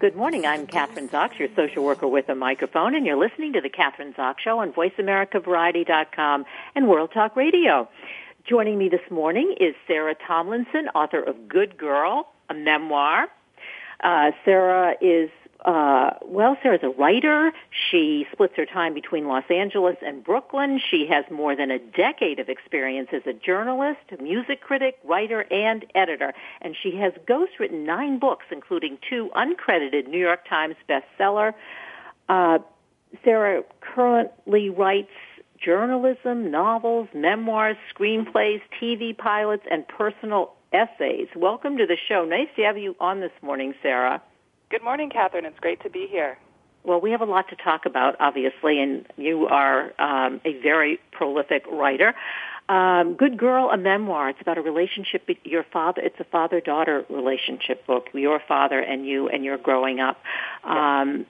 Good morning. I'm Kathryn Zox, your social worker with a microphone, and you're listening to the Kathryn Zox Show on VoiceAmericaVariety.com and World Talk Radio. Joining me this morning is Sarah Tomlinson, author of Good Girl, a memoir. Uh, Sarah is uh, well, Sarah's a writer. She splits her time between Los Angeles and Brooklyn. She has more than a decade of experience as a journalist, music critic, writer, and editor. And she has ghostwritten nine books, including two uncredited New York Times bestseller. Uh, Sarah currently writes journalism, novels, memoirs, screenplays, TV pilots, and personal essays. Welcome to the show. Nice to have you on this morning, Sarah. Good morning, Kathryn. It's great to be here. Well, we have a lot to talk about, obviously, and you are um, a very prolific writer. Um, Good Girl, a memoir. It's about a relationship. Your father. It's a father-daughter relationship book. Your father and you, and you're growing up. Um,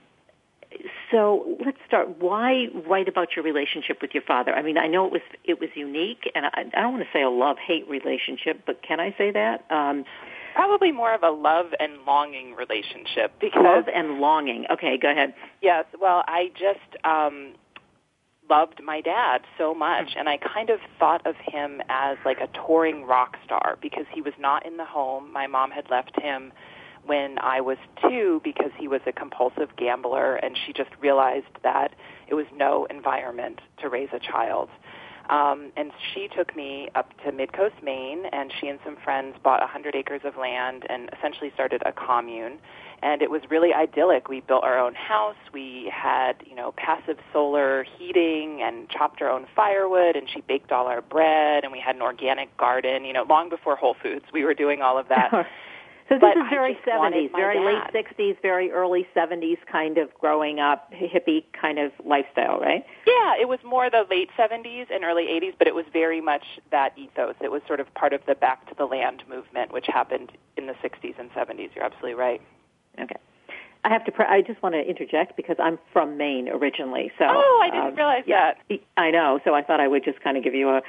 so let's start. Why write about your relationship with your father? I mean, I know it was it was unique, and I, I don't want to say a love-hate relationship, but can I say that? Um, Probably more of a love and longing relationship because love and longing. Okay, go ahead. Yes. Well, I just um loved my dad so much and I kind of thought of him as like a touring rock star because he was not in the home. My mom had left him when I was 2 because he was a compulsive gambler and she just realized that it was no environment to raise a child. Um, and she took me up to Midcoast, Maine, and she and some friends bought 100 acres of land and essentially started a commune. And it was really idyllic. We built our own house. We had, you know, passive solar heating and chopped our own firewood. And she baked all our bread. And we had an organic garden. You know, long before Whole Foods, we were doing all of that. So this but is very 70s, very dad. late 60s, very early 70s kind of growing up, hippie kind of lifestyle, right? Yeah, it was more the late 70s and early 80s, but it was very much that ethos. It was sort of part of the back to the land movement, which happened in the 60s and 70s. You're absolutely right. Okay. I have to. Pre- I just want to interject because I'm from Maine originally. So. Oh, I didn't um, realize yeah, that. I know. So I thought I would just kind of give you a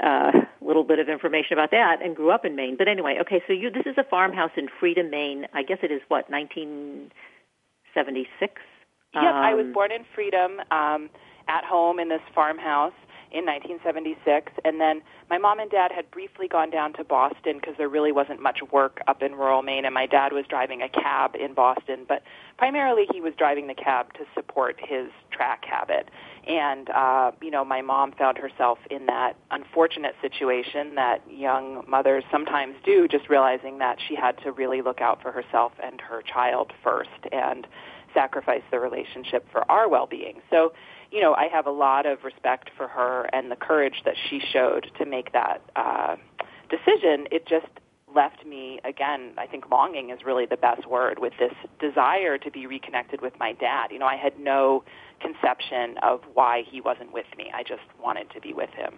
a uh, little bit of information about that and grew up in Maine. But anyway, okay, so you this is a farmhouse in Freedom, Maine. I guess it is what 1976. Yep, um, I was born in Freedom, um, at home in this farmhouse in 1976, and then my mom and dad had briefly gone down to Boston because there really wasn't much work up in rural Maine, and my dad was driving a cab in Boston, but primarily he was driving the cab to support his track habit. And uh, you know, my mom found herself in that unfortunate situation that young mothers sometimes do, just realizing that she had to really look out for herself and her child first, and sacrifice the relationship for our well-being. So you know, I have a lot of respect for her and the courage that she showed to make that uh, decision. It just left me again i think longing is really the best word with this desire to be reconnected with my dad you know i had no conception of why he wasn't with me i just wanted to be with him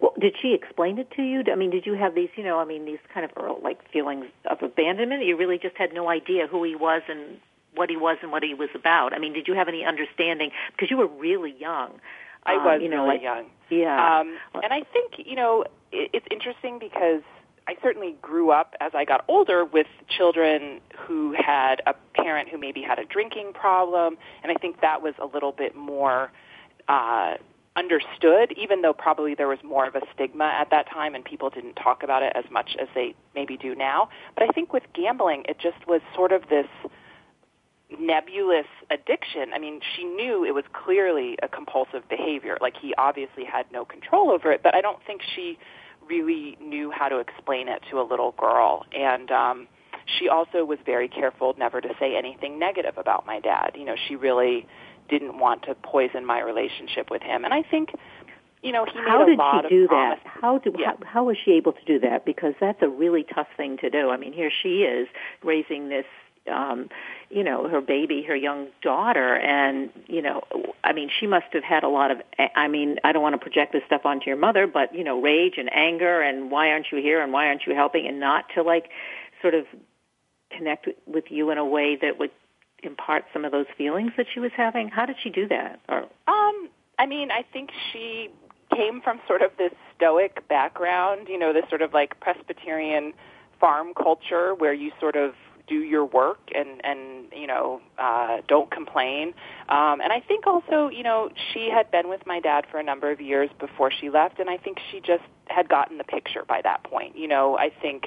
well did she explain it to you i mean did you have these you know i mean these kind of like feelings of abandonment you really just had no idea who he was and what he was and what he was about. I mean, did you have any understanding because you were really young? I was um, you know, really like, young. Yeah. Um, and I think, you know, it, it's interesting because I certainly grew up as I got older with children who had a parent who maybe had a drinking problem, and I think that was a little bit more uh, understood, even though probably there was more of a stigma at that time and people didn't talk about it as much as they maybe do now. But I think with gambling, it just was sort of this nebulous addiction. I mean, she knew it was clearly a compulsive behavior. Like he obviously had no control over it, but I don't think she really knew how to explain it to a little girl. And um she also was very careful never to say anything negative about my dad. You know, she really didn't want to poison my relationship with him. And I think you know, he how did she do that? How do yeah. how, how was she able to do that? Because that's a really tough thing to do. I mean, here she is raising this um you know her baby her young daughter and you know i mean she must have had a lot of i mean i don't want to project this stuff onto your mother but you know rage and anger and why aren't you here and why aren't you helping and not to like sort of connect with you in a way that would impart some of those feelings that she was having? How did she do that? Or um i mean i think she came from sort of this stoic background, you know, this sort of like Presbyterian farm culture where you sort of do your work and and you know uh don't complain um and i think also you know she had been with my dad for a number of years before she left and i think she just had gotten the picture by that point you know i think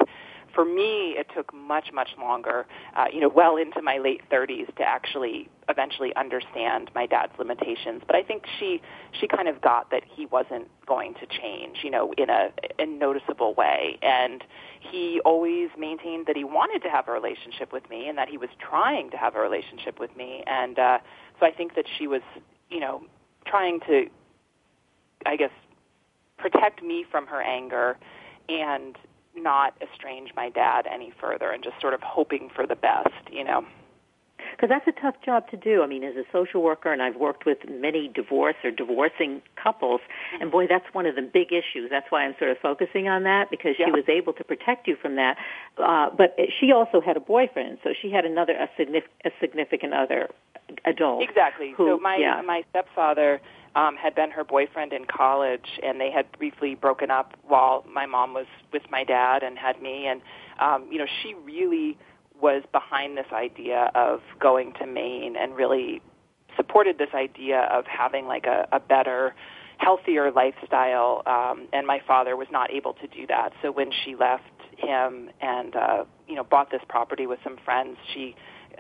for me, it took much, much longer, uh, you know, well into my late 30s to actually eventually understand my dad's limitations. But I think she she kind of got that he wasn't going to change, you know, in a, a noticeable way. And he always maintained that he wanted to have a relationship with me and that he was trying to have a relationship with me. And uh, so I think that she was, you know, trying to, I guess, protect me from her anger and not estrange my dad any further and just sort of hoping for the best, you know. Because that's a tough job to do. I mean, as a social worker, and I've worked with many divorce or divorcing couples, and boy, that's one of the big issues. That's why I'm sort of focusing on that because yeah. she was able to protect you from that. Uh, but she also had a boyfriend, so she had another a, signif- a significant other adult. Exactly. Who, so my yeah. my stepfather um, had been her boyfriend in college, and they had briefly broken up while my mom was with my dad and had me. And um, you know, she really was behind this idea of going to Maine and really supported this idea of having like a, a better healthier lifestyle um and my father was not able to do that so when she left him and uh you know bought this property with some friends she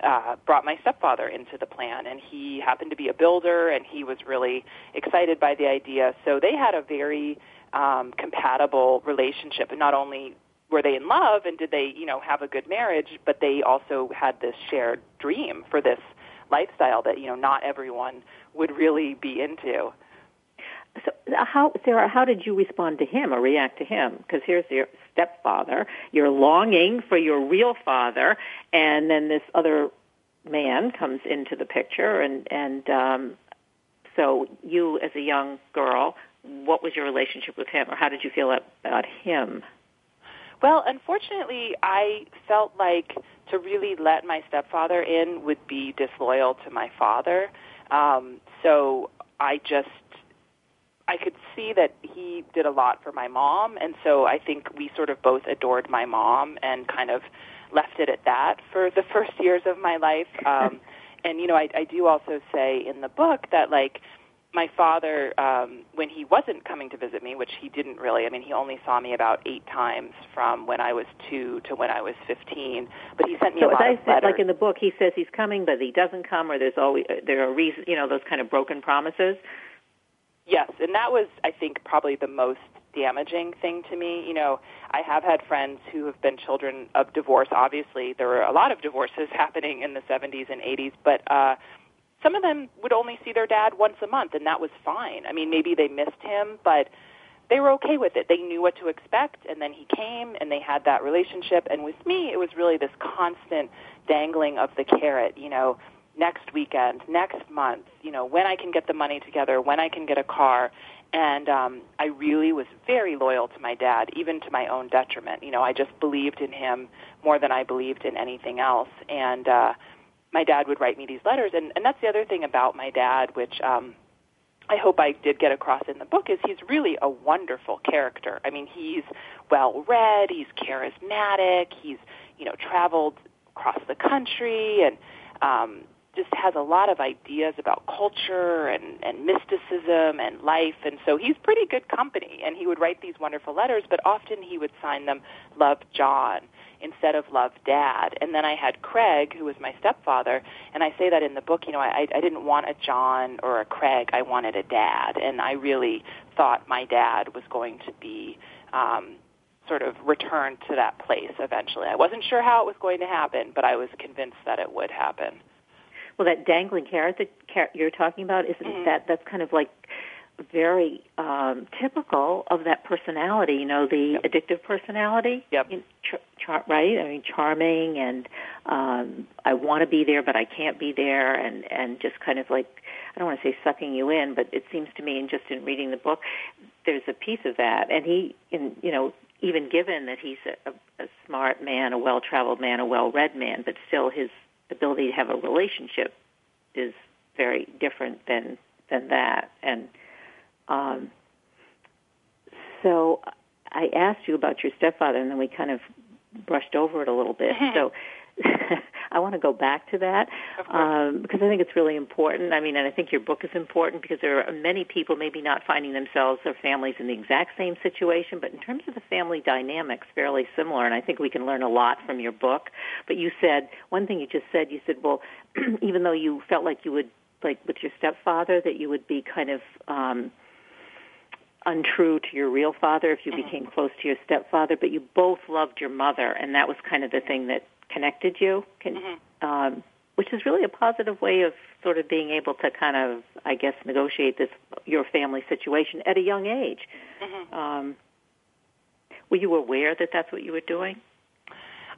uh, brought my stepfather into the plan, and he happened to be a builder, and he was really excited by the idea. So they had a very um, compatible relationship, and not only were they in love and did they, you know, have a good marriage, but they also had this shared dream for this lifestyle that you know not everyone would really be into. So how, Sarah, how did you respond to him or react to him? Because here's your stepfather, you're longing for your real father, and then this other man comes into the picture, and and um, so you, as a young girl, what was your relationship with him, or how did you feel about him? Well, unfortunately, I felt like to really let my stepfather in would be disloyal to my father. Um, so I just I could see that he did a lot for my mom, and so I think we sort of both adored my mom and kind of left it at that for the first years of my life. Um, and you know, I, I do also say in the book that like my father, um, when he wasn't coming to visit me, which he didn't really. I mean, he only saw me about eight times from when I was two to when I was fifteen. But he sent me so a lot of said, letters. like in the book, he says he's coming, but he doesn't come, or there's always there are reasons, you know, those kind of broken promises. Yes, and that was, I think, probably the most damaging thing to me. You know, I have had friends who have been children of divorce. Obviously, there were a lot of divorces happening in the 70s and 80s, but uh, some of them would only see their dad once a month, and that was fine. I mean, maybe they missed him, but they were okay with it. They knew what to expect, and then he came, and they had that relationship. And with me, it was really this constant dangling of the carrot. You know, next weekend, next month, you know, when I can get the money together, when I can get a car. And um, I really was very loyal to my dad, even to my own detriment. You know, I just believed in him more than I believed in anything else. And uh, my dad would write me these letters. And, and that's the other thing about my dad, which um, I hope I did get across in the book, is he's really a wonderful character. I mean, he's well read, he's charismatic, he's, you know, traveled across the country and um, just has a lot of ideas about culture and, and mysticism and life. And so he's pretty good company. And he would write these wonderful letters, but often he would sign them Love John instead of Love Dad. And then I had Craig, who was my stepfather, and I say that in the book, you know, I, I didn't want a John or a Craig. I wanted a dad. And I really thought my dad was going to be um, sort of return to that place eventually. I wasn't sure how it was going to happen, but I was convinced that it would happen. Well, that dangling carrot that you're talking about isn't mm-hmm. that that's kind of like very um, typical of that personality. You know, the yep. addictive personality. Yep. char- char- right. I mean, charming, and um, I want to be there, but I can't be there, and and just kind of like I don't want to say sucking you in, but it seems to me, and just in reading the book, there's a piece of that, and he, in you know, even given that he's a, a smart man, a well-traveled man, a well-read man, but still his ability to have a relationship is very different than than that, and um, so I asked you about your stepfather, and then we kind of brushed over it a little bit. so I want to go back to that um, because I think it's really important. I mean, and I think your book is important because there are many people maybe not finding themselves or families in the exact same situation, but in terms of the family dynamics, fairly similar. And I think we can learn a lot from your book. But you said one thing you just said. You said, well, even though you felt like you would, like with your stepfather, that you would be kind of. Um, untrue to your real father if you mm-hmm. became close to your stepfather, but you both loved your mother, and that was kind of the thing that connected you. Can, mm-hmm. um, which is really a positive way of sort of being able to kind of, I guess, negotiate this your family situation at a young age. Mm-hmm. Um, were you aware that that's what you were doing?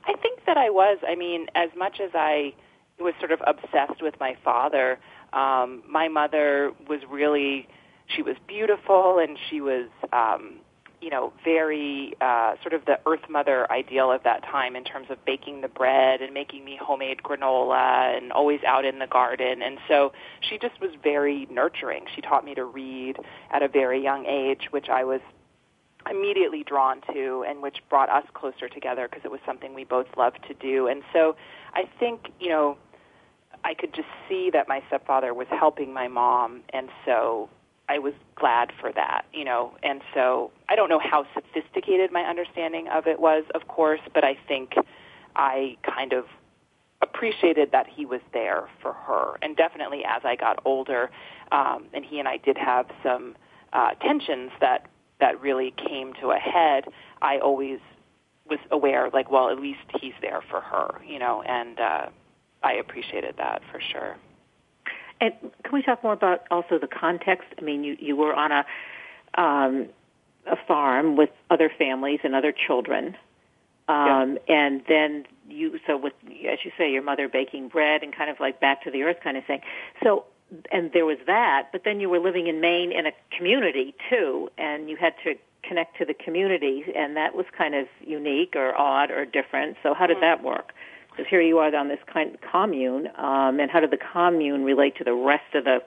I think that I was. I mean, as much as I was sort of obsessed with my father, um, my mother was really she was beautiful and she was um you know very uh sort of the earth mother ideal of that time in terms of baking the bread and making me homemade granola and always out in the garden. And so she just was very nurturing. She taught me to read at a very young age which I was immediately drawn to and which brought us closer together because it was something we both loved to do. And so I think you know I could just see that my stepfather was helping my mom. And so I was glad for that, you know. And so I don't know how sophisticated my understanding of it was, of course, but I think I kind of appreciated that he was there for her. And definitely as I got older, um, and he and I did have some uh, tensions that that really came to a head, I always was aware, like, well, at least he's there for her, you know, and uh, I appreciated that for sure. And can we talk more about also the context? I mean, you you were on a um, a farm with other families and other children, um, yeah. and then you so with as you say, your mother baking bread and kind of like back to the earth kind of thing. So and there was that, but then you were living in Maine in a community too, and you had to connect to the community, and that was kind of unique or odd or different. So how did mm-hmm. that work? Because here you are on this kind of commune, um, and how did the commune relate to the rest of the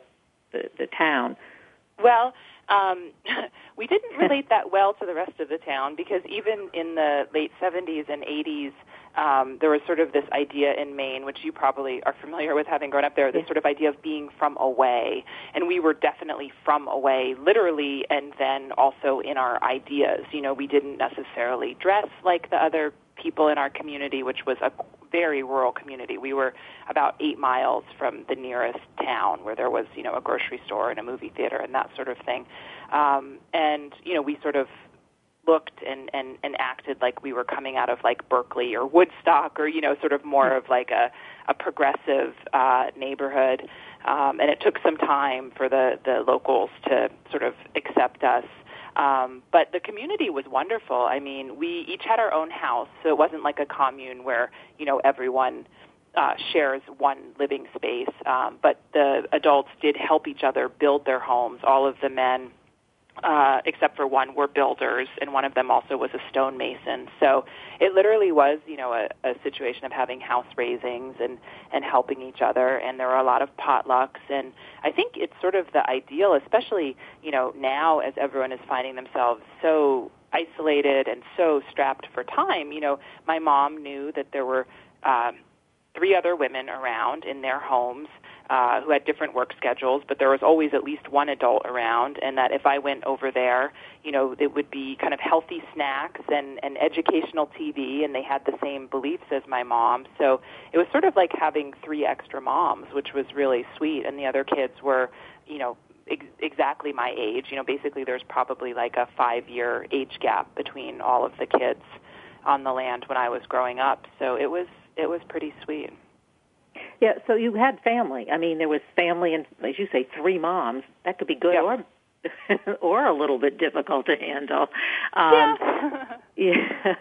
the, the town? Well, um, we didn't relate that well to the rest of the town because even in the late 70s and 80s, um, there was sort of this idea in Maine, which you probably are familiar with having grown up there, this sort of idea of being from away. And we were definitely from away, literally, and then also in our ideas. You know, we didn't necessarily dress like the other people in our community, which was a very rural community. We were about eight miles from the nearest town where there was, you know, a grocery store and a movie theater and that sort of thing. Um, and, you know, we sort of looked and, and, and acted like we were coming out of like Berkeley or Woodstock or, you know, sort of more of like a, a progressive uh, neighborhood. Um, and it took some time for the, the locals to sort of accept us. Um, but the community was wonderful. I mean, we each had our own house, so it wasn't like a commune where you know everyone uh, shares one living space. Um, but the adults did help each other build their homes. All of the men uh, except for one, were builders, and one of them also was a stonemason. So it literally was, you know, a, a situation of having house raisings and and helping each other. And there were a lot of potlucks, and I think it's sort of the ideal, especially you know now as everyone is finding themselves so isolated and so strapped for time. You know, my mom knew that there were. Um, three other women around in their homes uh, who had different work schedules, but there was always at least one adult around, and that if I went over there, you know, it would be kind of healthy snacks and, and educational TV, and they had the same beliefs as my mom. So it was sort of like having three extra moms, which was really sweet, and the other kids were, you know, ex- exactly my age. You know, basically there's probably like a five year age gap between all of the kids on the land when I was growing up. So it was it was pretty sweet. Yeah, so you had family. I mean, there was family and as you say three moms. That could be good yeah. or or a little bit difficult to handle. Um, yeah. yeah.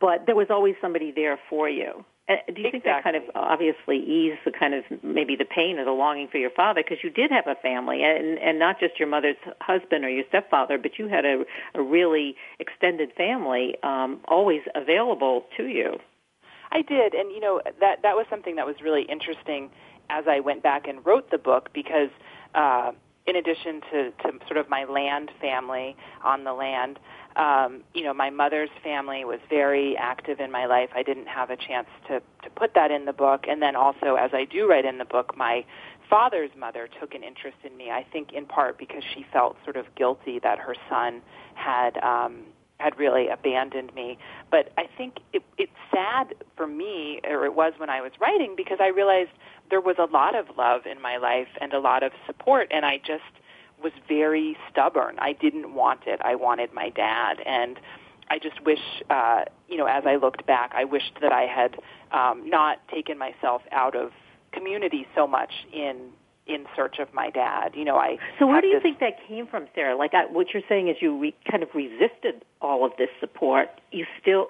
But there was always somebody there for you. Uh, do you exactly. think that kind of obviously eased the kind of maybe the pain or the longing for your father because you did have a family and and not just your mother's husband or your stepfather, but you had a a really extended family um, always available to you. I did, and you know that that was something that was really interesting as I went back and wrote the book because. Uh, in addition to, to sort of my land family on the land, um, you know, my mother's family was very active in my life. I didn't have a chance to, to put that in the book. And then also, as I do write in the book, my father's mother took an interest in me, I think in part because she felt sort of guilty that her son had um, had really abandoned me. But I think it, it's sad for me, or it was when I was writing, because I realized there was a lot of love in my life and a lot of support, and I just was very stubborn. I didn't want it. I wanted my dad, and I just wish, uh, you know, as I looked back, I wished that I had um, not taken myself out of community so much in in search of my dad. You know, I. So where do you this, think that came from, Sarah? Like I, what you're saying is you re, kind of resisted all of this support. You still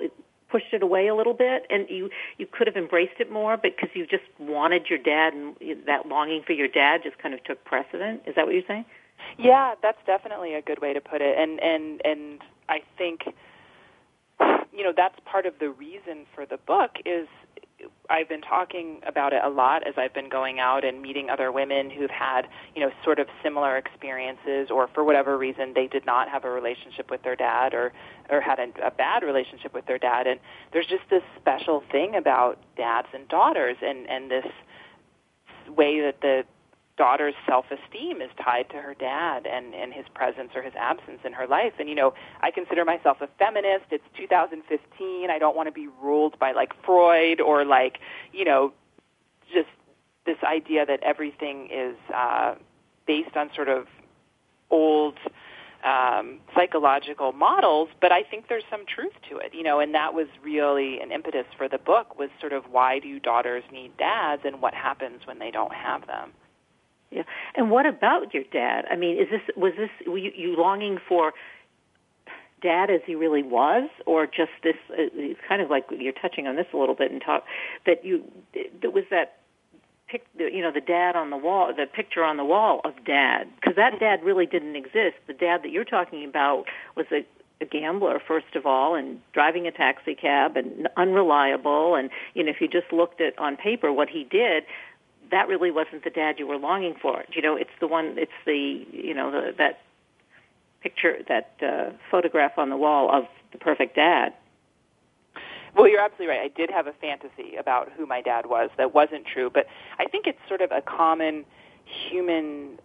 pushed it away a little bit, and you you could have embraced it more, because you just wanted your dad, and that longing for your dad just kind of took precedent. Is that what you're saying? Yeah, that's definitely a good way to put it, and and and I think you know that's part of the reason for the book is I've been talking about it a lot as I've been going out and meeting other women who've had, you know, sort of similar experiences or for whatever reason they did not have a relationship with their dad or or had a, a bad relationship with their dad. And there's just this special thing about dads and daughters and and this way that the daughter's self-esteem is tied to her dad and, and his presence or his absence in her life. And, you know, I consider myself a feminist. It's 2015. I don't want to be ruled by, like, Freud or, like, you know, just this idea that everything is uh, based on sort of old um, psychological models, but I think there's some truth to it, you know, and that was really an impetus for the book was sort of why do daughters need dads and what happens when they don't have them. Yeah. And what about your dad? I mean, is this was this were you, you longing for dad as he really was, or just this? Uh, it's kind of like you're touching on this a little bit and talk that you that was that pic, you know, the dad on the wall, the picture on the wall of dad, because that dad really didn't exist. The dad that you're talking about was a a gambler first of all and driving a taxi cab and unreliable and you know if you just looked at on paper what he did that really wasn't the dad you were longing for. You know, it's the one, it's the, you know, the, that picture, that uh, photograph on the wall of the perfect dad. Well, you're absolutely right. I did have a fantasy about who my dad was that wasn't true, but I think it's sort of a common human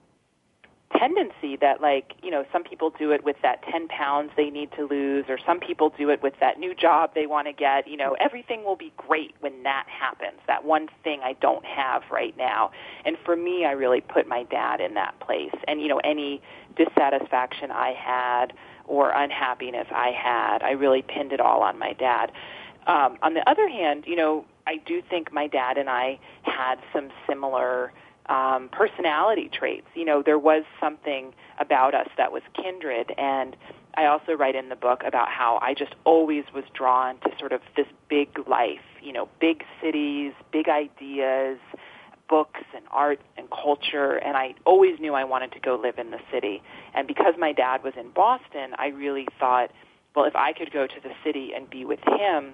tendency that like you know some people do it with that 10 pounds they need to lose or some people do it with that new job they want to get you know everything will be great when that happens that one thing i don't have right now. And for me i really put my dad in that place. And you know any dissatisfaction i had or unhappiness i had i really pinned it all on my dad. Um on the other hand you know i do think my dad and i had some similar um, personality traits. You know, there was something about us that was kindred, and I also write in the book about how I just always was drawn to sort of this big life. You know, big cities, big ideas, books and art and culture, and I always knew I wanted to go live in the city. And because my dad was in Boston, I really thought, well, if I could go to the city and be with him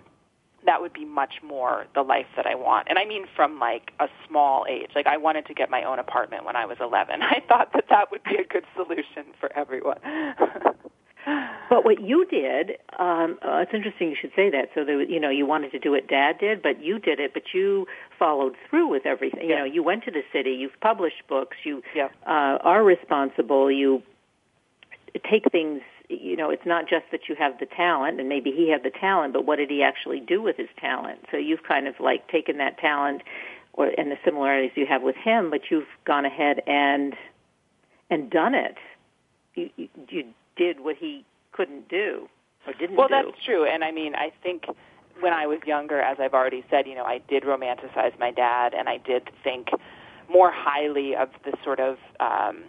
that would be much more the life that I want. And I mean from like a small age. Like I wanted to get my own apartment when I was 11. I thought that that would be a good solution for everyone. but what you did, um, uh, it's interesting you should say that. So that you know, you wanted to do what Dad did, but you did it. But you followed through with everything. You know, you went to the city. You've published books. You yeah. uh, are responsible. You take things you know, it's not just that you have the talent, and maybe he had the talent, but what did he actually do with his talent? So you've kind of like taken that talent, or and the similarities you have with him, but you've gone ahead and and done it. You, you, you did what he couldn't do or didn't well, do. Well, that's true, and I mean, I think when I was younger, as I've already said, you know, I did romanticize my dad, and I did think more highly of the sort of um,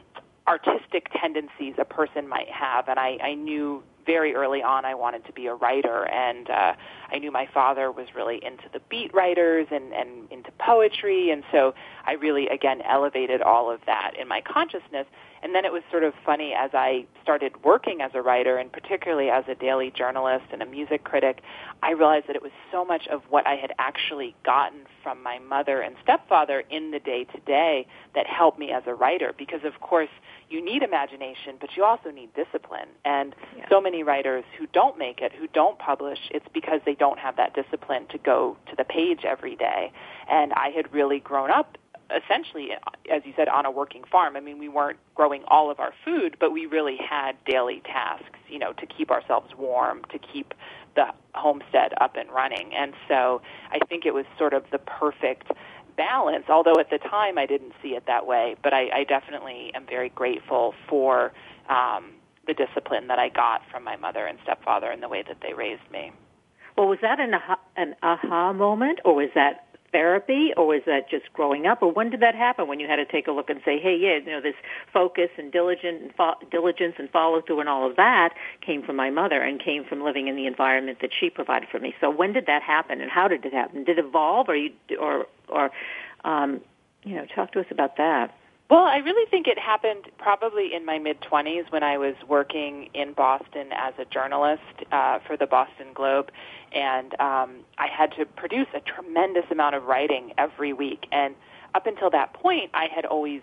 artistic tendencies a person might have, and I, I knew very early on I wanted to be a writer, and uh, I knew my father was really into the beat writers and, and into poetry, and so I really again elevated all of that in my consciousness. And then it was sort of funny as I started working as a writer, and particularly as a daily journalist and a music critic, I realized that it was so much of what I had actually gotten from my mother and stepfather in the day to day that helped me as a writer. Because of course, you need imagination, but you also need discipline. And yeah. so many writers who don't make it, who don't publish, it's because they don't have that discipline to go to the page every day. And I had really grown up essentially, as you said, on a working farm. I mean, we weren't growing all of our food, but we really had daily tasks, you know, to keep ourselves warm, to keep the homestead up and running. And so I think it was sort of the perfect balance, although at the time I didn't see it that way. But I, I definitely am very grateful for um, the discipline that I got from my mother and stepfather and the way that they raised me. Well, was that an aha, an aha moment, or was that therapy, or was that just growing up, or when did that happen? When you had to take a look and say, "Hey, yeah, you know, this focus and diligent and fo- diligence and follow through and all of that came from my mother and came from living in the environment that she provided for me." So when did that happen, and how did it happen? Did it evolve, or you, or or um, you know, talk to us about that. Well, I really think it happened probably in my mid 20s when I was working in Boston as a journalist uh, for the Boston Globe, and um, I had to produce a tremendous amount of writing every week. And up until that point, I had always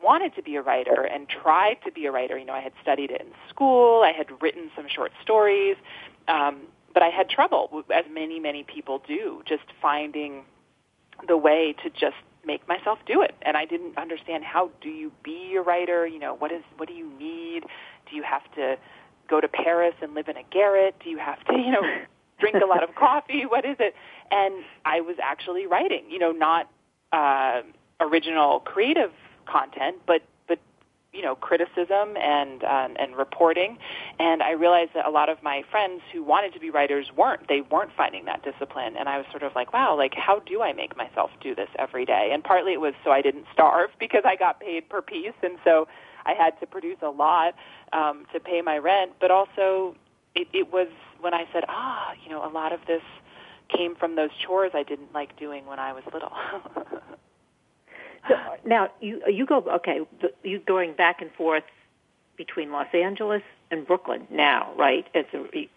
wanted to be a writer and tried to be a writer. You know, I had studied it in school, I had written some short stories, um, but I had trouble, as many, many people do, just finding the way to just make myself do it. And i didn't understand how do you be a writer? You know what is what do you need? Do you have to go to paris and live in a garret? Do you have to you know drink a lot of coffee? What is it? And i was actually writing you know not uh original creative content but you know criticism and um, and reporting. And I realized that a lot of my friends who wanted to be writers weren't they weren't finding that discipline. And I was sort of like wow like how do I make myself do this every day? And partly it was so I didn't starve because I got paid per piece. And so I had to produce a lot um, to pay my rent. But also it, it was when I said ah you know a lot of this came from those chores I didn't like doing when I was little So now you you go okay. You going back and forth between Los Angeles and Brooklyn now, right? As a,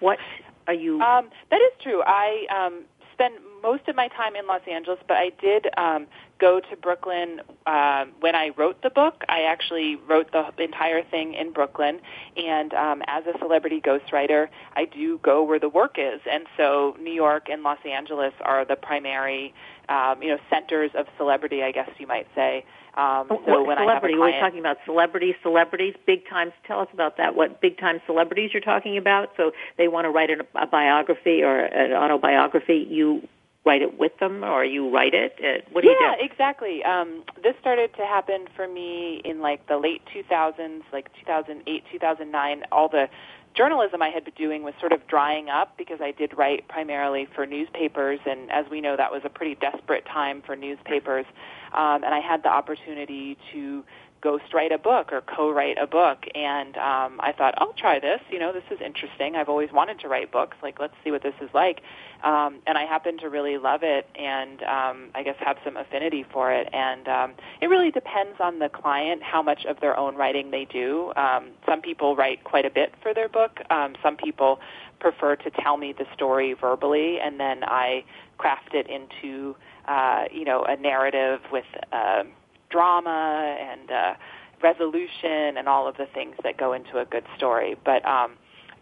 what are you? Um, that is true. I um, spend most of my time in Los Angeles, but I did um, go to Brooklyn uh, when I wrote the book. I actually wrote the entire thing in Brooklyn, and um, as a celebrity ghostwriter, I do go where the work is. And so New York and Los Angeles are the primary um, you know, centers of celebrity, I guess you might say. Um, so what when celebrity? I have a client, We're talking about celebrities, celebrities, big time. Tell us about that. What big time celebrities you're talking about? So they want to write a, a biography or an autobiography. You write it with them, or you write it. Uh, what do yeah, you do? Yeah, exactly. Um, this started to happen for me in like the late 2000s, like 2008, 2009. All the journalism I had been doing was sort of drying up because I did write primarily for newspapers, and as we know, that was a pretty desperate time for newspapers. Um, and I had the opportunity to ghostwrite a book or co-write a book and um I thought I'll try this you know this is interesting I've always wanted to write books like let's see what this is like um and I happen to really love it and um I guess have some affinity for it. And um it really depends on the client how much of their own writing they do. Um some people write quite a bit for their book. Um some people prefer to tell me the story verbally and then I craft it into uh you know a narrative with uh drama and uh, resolution and all of the things that go into a good story. But um,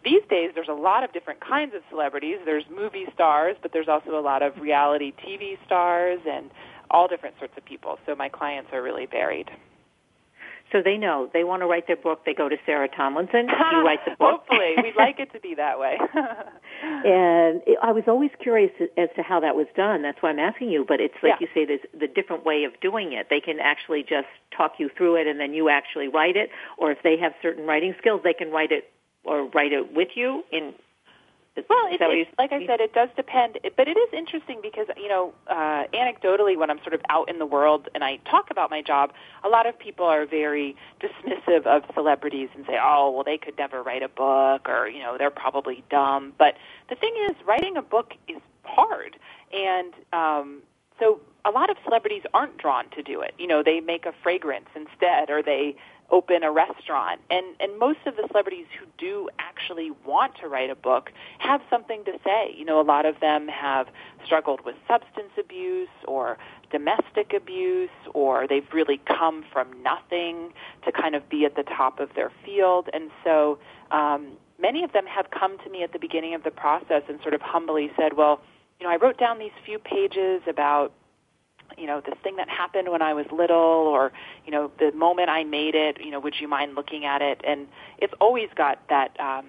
these days, there's a lot of different kinds of celebrities. There's movie stars, but there's also a lot of reality TV stars and all different sorts of people. So my clients are really varied. So they know they want to write their book. They go to Sarah Tomlinson. She writes the book. Hopefully, we'd like it to be that way. and it, I was always curious as to how that was done. That's why I'm asking you. But it's like Yeah. you say, there's the different way of doing it. They can actually just talk you through it, and then you actually write it. Or if they have certain writing skills, they can write it or write it with you. In Well, it, it, like I said, it does depend. But it is interesting because, you know, uh, anecdotally, when I'm sort of out in the world and I talk about my job, a lot of people are very dismissive of celebrities and say, oh, well, they could never write a book or, you know, they're probably dumb. But the thing is, writing a book is hard. And um, so a lot of celebrities aren't drawn to do it. You know, they make a fragrance instead or they open a restaurant. And, and most of the celebrities who do actually want to write a book have something to say. You know, a lot of them have struggled with substance abuse or domestic abuse or they've really come from nothing to kind of be at the top of their field. And so um, many of them have come to me at the beginning of the process and sort of humbly said, well, you know, I wrote down these few pages about you know this thing that happened when I was little or you know the moment I made it you know would you mind looking at it and it's always got that um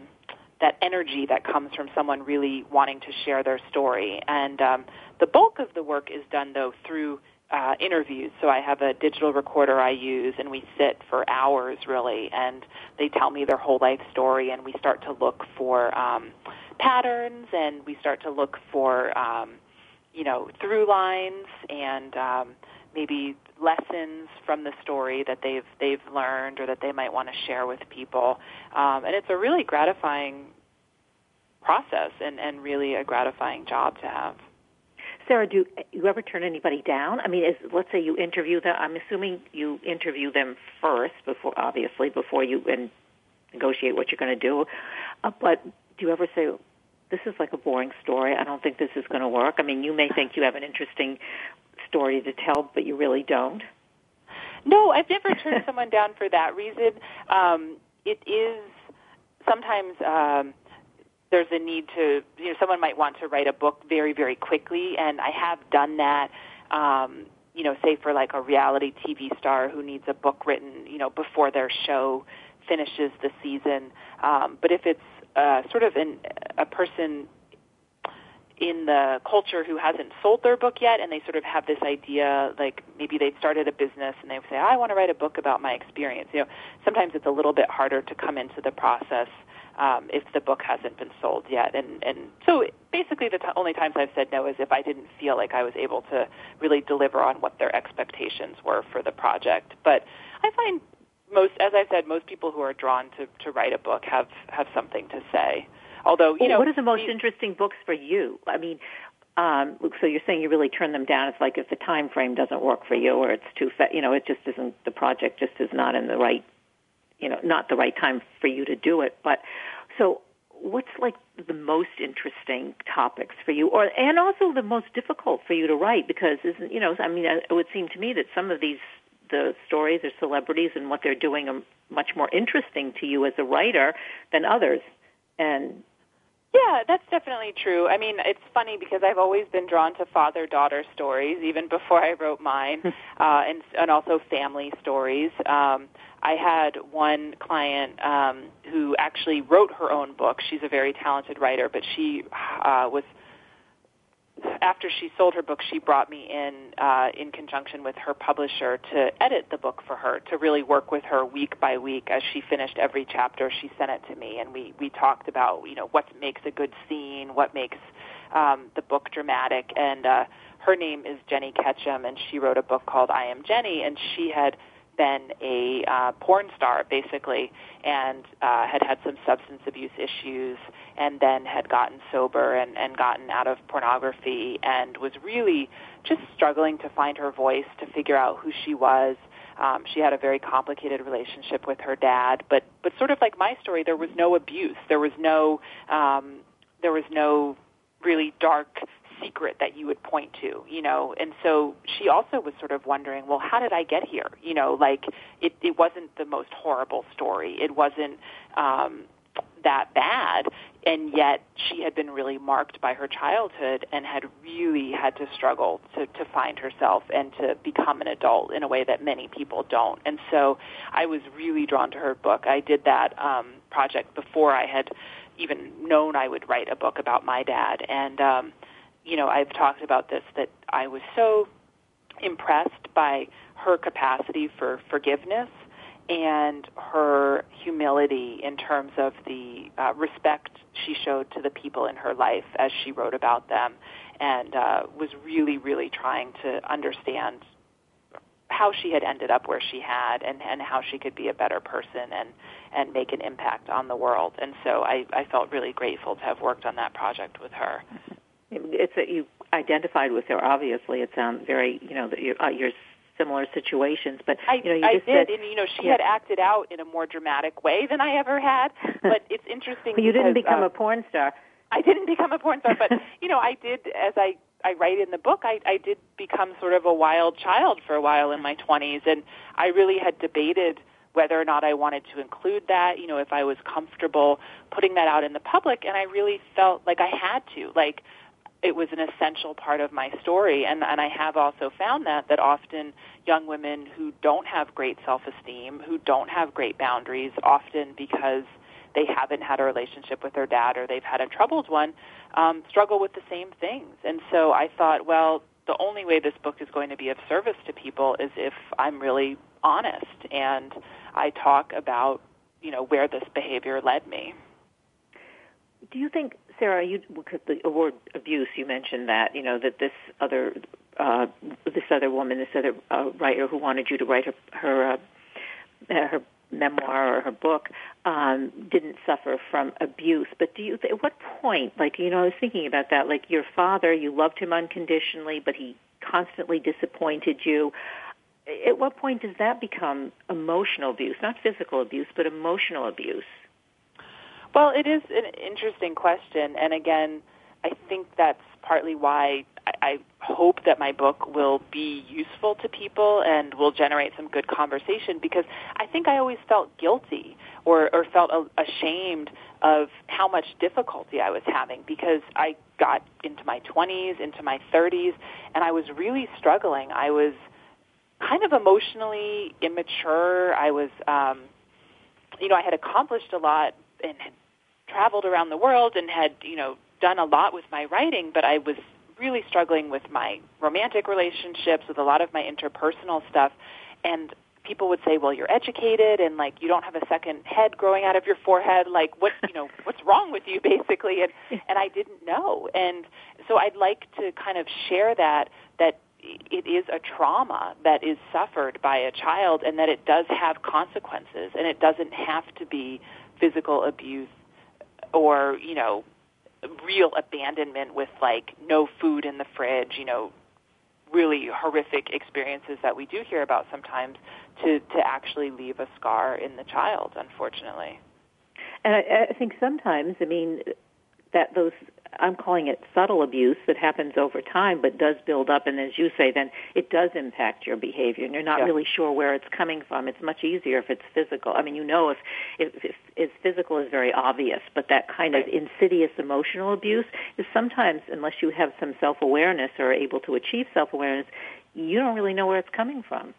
that energy that comes from someone really wanting to share their story and um the bulk of the work is done though through uh, interviews. So I have a digital recorder I use, and we sit for hours really, and they tell me their whole life story, and we start to look for um, patterns, and we start to look for um, you know through lines and um, maybe lessons from the story that they've they've learned or that they might want to share with people. Um, and it's a really gratifying process and, and really a gratifying job to have. Sarah, do you ever turn anybody down? I mean, is, let's say you interview them. I'm assuming you interview them first, before obviously before you and negotiate what you're going to do. Uh, but do you ever say, "This is like a boring story. I don't think this is going to work"? I mean, you may think you have an interesting story to tell, but you really don't. No, I've never turned someone down for that reason. Um, it is sometimes um, there's a need to, you know, someone might want to write a book very, very quickly, and I have done that. Um, you know, say for like a reality TV star who needs a book written, you know, before their show finishes the season. Um, but if it's uh, sort of a person in the culture who hasn't sold their book yet and they sort of have this idea like maybe they've started a business and they say I want to write a book about my experience. You know sometimes it's a little bit harder to come into the process um, if the book hasn't been sold yet. And and so basically the t- only times I've said no is if I didn't feel like I was able to really deliver on what their expectations were for the project. But I find most as I said most people who are drawn to to write a book have have something to say although you know what are the most interesting books for you? I mean, um, so you're saying you really turn them down. It's like if the time frame doesn't work for you, or it's too, fa- you know, it just isn't the project just is not in the right, you know, not the right time for you to do it. But so, what's like the most interesting topics for you, or and also the most difficult for you to write? Because isn't you know, I mean, it would seem to me that some of these the stories or celebrities and what they're doing are much more interesting to you as a writer than others. And Yeah, that's definitely true. I mean, it's funny because I've always been drawn to father-daughter stories, even before I wrote mine, uh, and and also family stories. Um, I had one client um, who actually wrote her own book. She's a very talented writer, but she uh, was after she sold her book, she brought me in uh, in conjunction with her publisher to edit the book for her, to really work with her week by week as she finished every chapter. She sent it to me, and we we talked about you know what makes a good scene, what makes um, the book dramatic. And uh, her name is Jennie Ketcham, and she wrote a book called I Am Jennie, and she had been a uh, porn star basically and uh, had had some substance abuse issues and then had gotten sober and, and gotten out of pornography and was really just struggling to find her voice to figure out who she was. Um, she had a very complicated relationship with her dad but but sort of like my story there was no abuse. There was no um, there was no really dark secret that you would point to, you know. And so she also was sort of wondering, well, how did I get here? You know, like it, it wasn't the most horrible story. It wasn't um, that bad. and yet she had been really marked by her childhood and had really had to struggle to, to find herself and to become an adult in a way that many people don't. And so I was really drawn to her book. I did that um, project before I had even known I would write a book about my dad. And, um, you know, I've talked about this that I was so impressed by her capacity for forgiveness and her humility in terms of the uh, respect she showed to the people in her life as she wrote about them and uh, was really, really trying to understand how she had ended up where she had and, and how she could be a better person and, and make an impact on the world. And so I, I felt really grateful to have worked on that project with her. It's that you identified with her. Obviously, it sounds very, you know, that you're, uh, you're similar situations. But I, you know, you I just did, said, and you know, she yeah. had acted out in a more dramatic way than I ever had. But it's interesting. You didn't become uh, a porn star. I didn't become a porn star, but you know, I did as I I write in the book. I I did become sort of a wild child for a while in my 20s, and I really had debated whether or not I wanted to include that. You know, if I was comfortable putting that out in the public, and I really felt like I had to. Like it was an essential part of my story and and I have also found that that often young women who don't have great self-esteem, who don't have great boundaries, often because they haven't had a relationship with their dad or they've had a troubled one, um, struggle with the same things. And so I thought, well, the only way this book is going to be of service to people is if I'm really honest and I talk about, you know, where this behavior led me. Do you think, Sarah, you the word abuse, you mentioned that you know that this other uh, this other woman, this other uh, writer who wanted you to write her her uh, her memoir or her book um, didn't suffer from abuse. But do you? At what point? Like you know, I was thinking about that. Like your father, you loved him unconditionally, but he constantly disappointed you. At what point does that become emotional abuse? Not physical abuse, but emotional abuse. Well, it is an interesting question, and again, I think that's partly why I, hope that my book will be useful to people and will generate some good conversation because I think I always felt guilty or, or felt ashamed of how much difficulty I was having because I got into my 20s, into my 30s, and I was really struggling. I was kind of emotionally immature. I was, um, you know, I had accomplished a lot and traveled around the world and had, you know, done a lot with my writing, but I was really struggling with my romantic relationships, with a lot of my interpersonal stuff. And people would say, "Well, you're educated and like you don't have a second head growing out of your forehead. Like what, you know, what's wrong with you basically?" And and I didn't know. And so I'd like to kind of share that that it is a trauma that is suffered by a child and that it does have consequences and it doesn't have to be physical abuse or, you know, real abandonment with like no food in the fridge, you know, really horrific experiences that we do hear about sometimes to to actually leave a scar in the child, unfortunately. And I, I think sometimes, I mean, that those I'm calling it subtle abuse that happens over time but does build up and as you say then it does impact your behavior and you're not Yeah. really sure where it's coming from. It's much easier if it's physical. I mean you know if if, if, if physical is very obvious but that kind of insidious emotional abuse is sometimes unless you have some self-awareness or are able to achieve self-awareness you don't really know where it's coming from.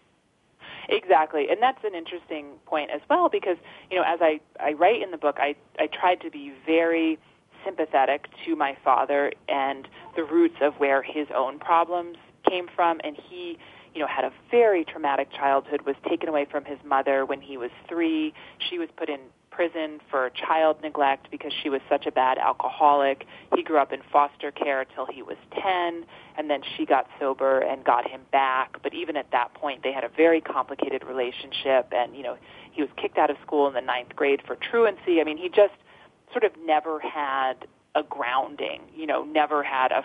Exactly, and that's an interesting point as well because you know as I I write in the book, I I tried to be very sympathetic to my father and the roots of where his own problems came from, and he you know had a very traumatic childhood, was taken away from his mother when he was three. She was put in prison for child neglect because she was such a bad alcoholic. He grew up in foster care till he was 10 and then she got sober and got him back, but even at that point they had a very complicated relationship and you know, he was kicked out of school in the ninth grade for truancy. I mean, he just sort of never had a grounding, you know, never had a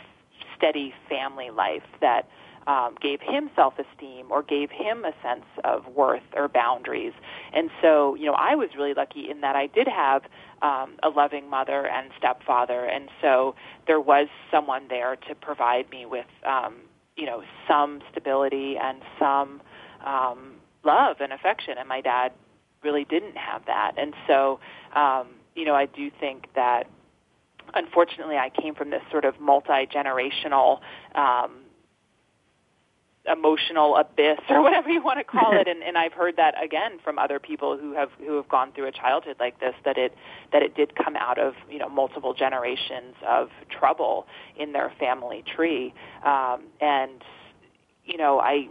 steady family life that um, gave him self-esteem or gave him a sense of worth or boundaries. And so, you know, I was really lucky in that I did have um, a loving mother and stepfather, and so there was someone there to provide me with, um, you know, some stability and some um, love and affection. And my dad really didn't have that, and so, um, you know, I do think that unfortunately, I came from this sort of multi generational. Um, emotional abyss or whatever you want to call it and, and I've heard that again from other people who have who have gone through a childhood like this that it that it did come out of you know multiple generations of trouble in their family tree um, and you know I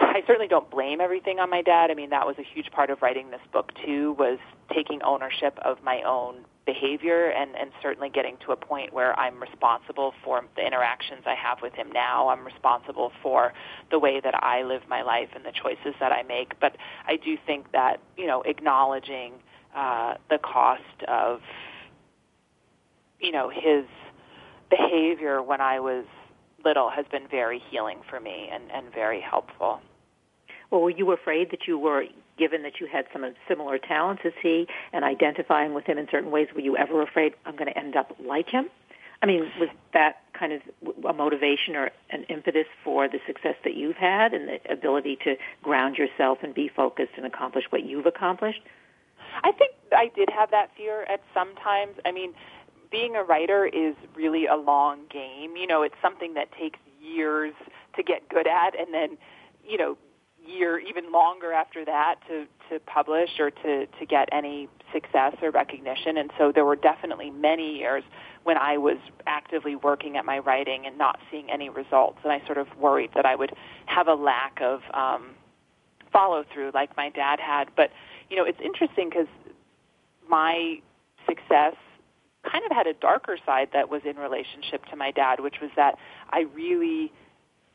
I certainly don't blame everything on my dad. I mean, that was a huge part of writing this book too was taking ownership of my own behavior and, and certainly getting to a point where I'm responsible for the interactions I have with him now. I'm responsible for the way that I live my life and the choices that I make. But I do think that, you know, acknowledging uh, the cost of, you know, his behavior when I was little has been very healing for me and, and very helpful. Well, were you afraid that you were given that you had some similar talents as he and identifying with him in certain ways, were you ever afraid I'm going to end up like him? I mean, was that kind of a motivation or an impetus for the success that you've had and the ability to ground yourself and be focused and accomplish what you've accomplished? I think I did have that fear at some times. I mean, being a writer is really a long game. You know, it's something that takes years to get good at and then, you know, year, even longer after that, to to publish or to to get any success or recognition. And so there were definitely many years when I was actively working at my writing and not seeing any results, and I sort of worried that I would have a lack of um, follow through like my dad had. But you know, it's interesting because my success kind of had a darker side that was in relationship to my dad, which was that I really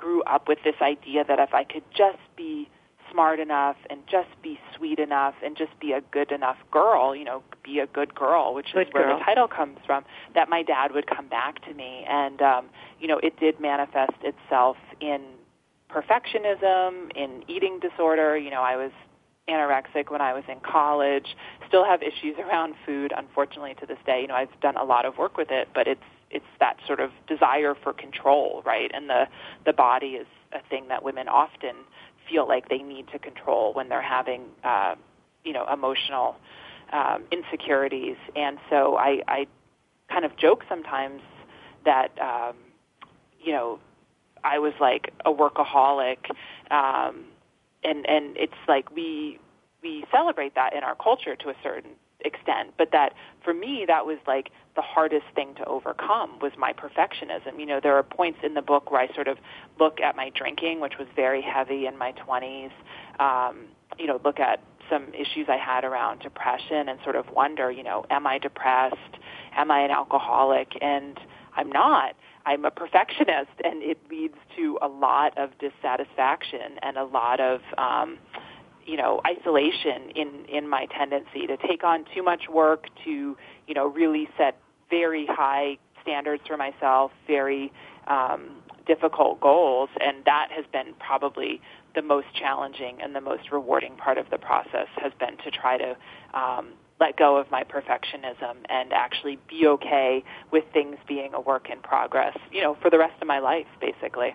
grew up with this idea that if I could just be smart enough and just be sweet enough and just be a good enough girl, you know, be a good girl, which good is where girl. the title comes from, that my dad would come back to me. And, um, you know, it did manifest itself in perfectionism, in eating disorder. You know, I was anorexic when I was in college, still have issues around food, unfortunately, to this day. You know, I've done a lot of work with it, but it's it's that sort of desire for control, right? And the the body is a thing that women often feel like they need to control when they're having, uh, you know, emotional um, insecurities. And so I, I kind of joke sometimes that, um, you know, I was like a workaholic, um, and and it's like we we celebrate that in our culture to a certain extent, but that for me that was like the hardest thing to overcome was my perfectionism. You know, there are points in the book where I sort of look at my drinking, which was very heavy in my 20s. Um, you know, look at some issues I had around depression and sort of wonder, you know, am I depressed? Am I an alcoholic? And I'm not. I'm a perfectionist, and it leads to a lot of dissatisfaction and a lot of um, you know isolation in in my tendency to take on too much work to you know really set very high standards for myself very um, difficult goals. And that has been probably the most challenging and the most rewarding part of the process has been to try to um, let go of my perfectionism and actually be okay with things being a work in progress you know for the rest of my life basically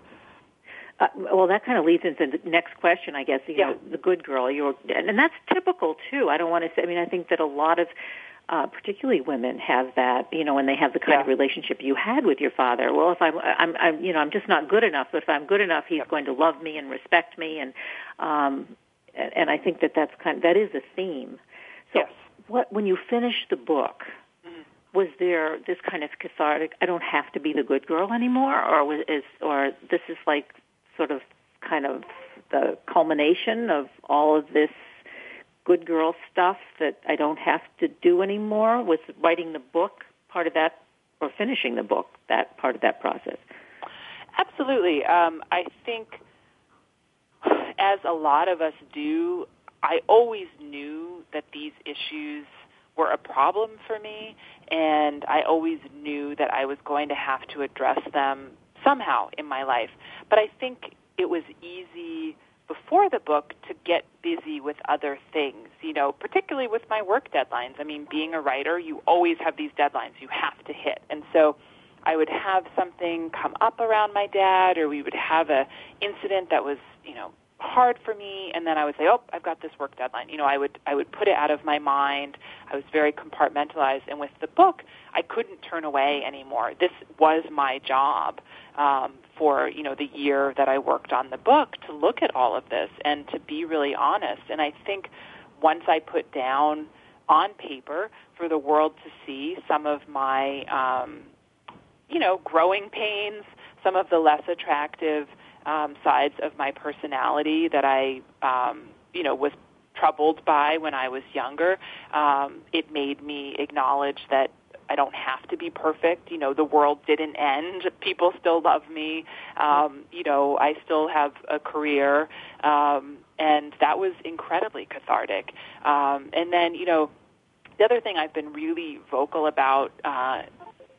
uh, well, that kind of leads into the next question, I guess. You yeah. know, the good girl, you're, and, and that's typical too. I don't want to say. I mean, I think that a lot of, uh, particularly women, have that. You know, when they have the kind yeah. of relationship you had with your father. Well, if I'm, I'm, I'm, you know, I'm just not good enough. But if I'm good enough, he's going to love me and respect me, and, um, and, and I think that that's kind. Of, that is a theme. So, yes. what when you finish the book? was there this kind of cathartic i don't have to be the good girl anymore or was is or this is like sort of kind of the culmination of all of this good girl stuff that I don't have to do anymore? Was writing the book part of that, or finishing the book that part of that process? Absolutely. Um, I think, as a lot of us do, I always knew that these issues were a problem for me, and I always knew that I was going to have to address them somehow in my life. But I think it was easy before the book to get busy with other things, you know, particularly with my work deadlines. I mean, being a writer, you always have these deadlines you have to hit. And so I would have something come up around my dad or we would have a incident that was, you know, hard for me and then I would say, "Oh, I've got this work deadline." You know, I would I would put it out of my mind. I was very compartmentalized and with the book, I couldn't turn away anymore. This was my job um, for, you know, the year that I worked on the book to look at all of this and to be really honest. And I think once I put down on paper for the world to see some of my um, you know, growing pains, some of the less attractive um, sides of my personality that I, um, you know, was troubled by when I was younger. Um, it made me acknowledge that I don't have to be perfect. You know, the world didn't end. People still love me. Um, you know, I still have a career. Um, and that was incredibly cathartic. Um, and then, you know, the other thing I've been really vocal about uh,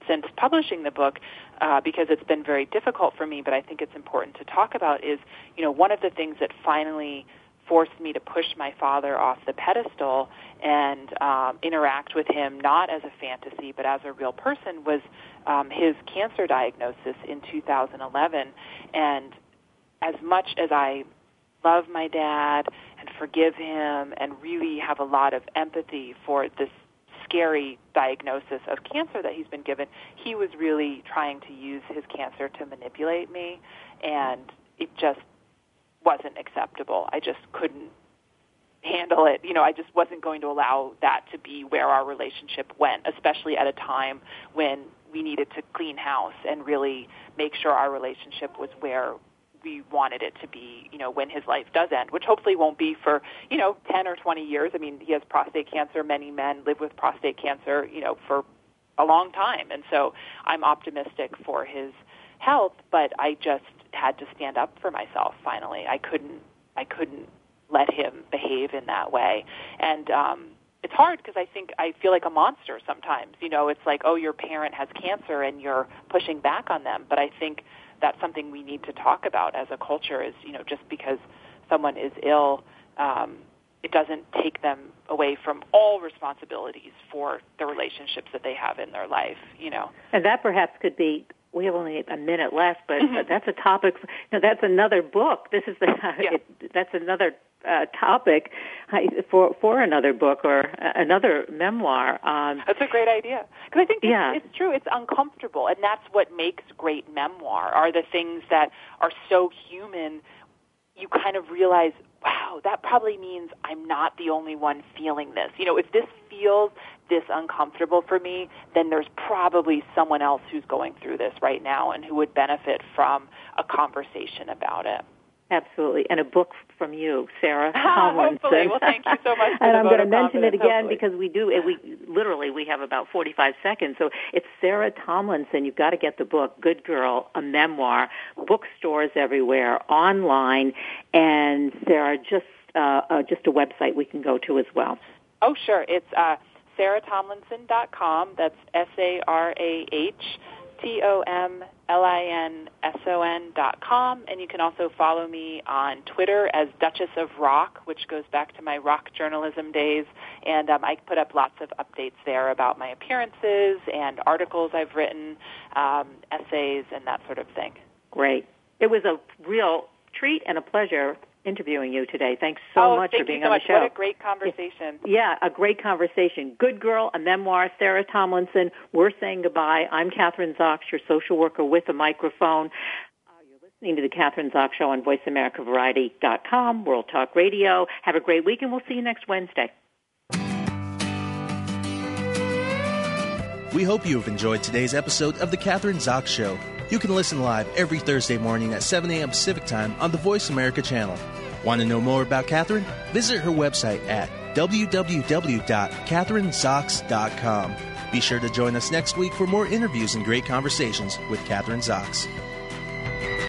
since publishing the book uh, because it's been very difficult for me, but I think it's important to talk about is, you know, one of the things that finally forced me to push my father off the pedestal and um, interact with him not as a fantasy but as a real person was um, his cancer diagnosis in 2011. And as much as I love my dad and forgive him and really have a lot of empathy for this scary diagnosis of cancer that he's been given, he was really trying to use his cancer to manipulate me, and it just wasn't acceptable. I just couldn't handle it. You know, I just wasn't going to allow that to be where our relationship went, especially at a time when we needed to clean house and really make sure our relationship was where we wanted it to be, you know, when his life does end, which hopefully won't be for, you know, 10 or 20 years. I mean, he has prostate cancer. Many men live with prostate cancer, you know, for a long time. And so I'm optimistic for his health, but I just had to stand up for myself finally. I couldn't I couldn't let him behave in that way. And um it's hard because I think I feel like a monster sometimes. You know, it's like, oh, your parent has cancer and you're pushing back on them. But I think that's something we need to talk about as a culture is, you know, just because someone is ill, um, it doesn't take them away from all responsibilities for the relationships that they have in their life, you know. And that perhaps could be we have only a minute left, but mm-hmm. that's a topic. No, that's another book. This is the. Yeah. It, that's another uh, topic for for another book or another memoir. Um, that's a great idea because I think it's, yeah. it's true. It's uncomfortable, and that's what makes great memoir. Are the things that are so human. You kind of realize, wow, that probably means I'm not the only one feeling this. You know, if this feels this uncomfortable for me, then there's probably someone else who's going through this right now and who would benefit from a conversation about it. Absolutely, and a book from you, Sarah Tomlinson. Hopefully, well, thank you so much. and I'm going to mention it again hopefully. because we do. We literally we have about 45 seconds. So it's Sarah Tomlinson. You've got to get the book, Good Girl, a memoir. Bookstores everywhere, online, and Sarah, just uh, uh, just a website we can go to as well. Oh, sure. It's uh, sarahtomlinson.com. That's S A R A H T O M L I N S O N dot com, and you can also follow me on Twitter as Duchess of Rock, which goes back to my rock journalism days. And um, I put up lots of updates there about my appearances and articles I've written, um, essays, and that sort of thing. Great. It was a real treat and a pleasure interviewing you today. Thanks so oh, much for being so on much. the show. What a great conversation. Yeah, a great conversation. Good Girl, a memoir, Sarah Tomlinson. We're saying goodbye. I'm Kathryn Zox, your social worker with a microphone. Uh, you're listening to the Kathryn Zox Show on VoiceAmericaVariety.com, World Talk Radio. Have a great week, and we'll see you next Wednesday. We hope you have enjoyed today's episode of The Kathryn Zox Show. You can listen live every Thursday morning at 7 a.m. Pacific Time on the Voice America channel. Want to know more about Kathryn? Visit her website at www.kathrynzox.com. Be sure to join us next week for more interviews and great conversations with Kathryn Zox.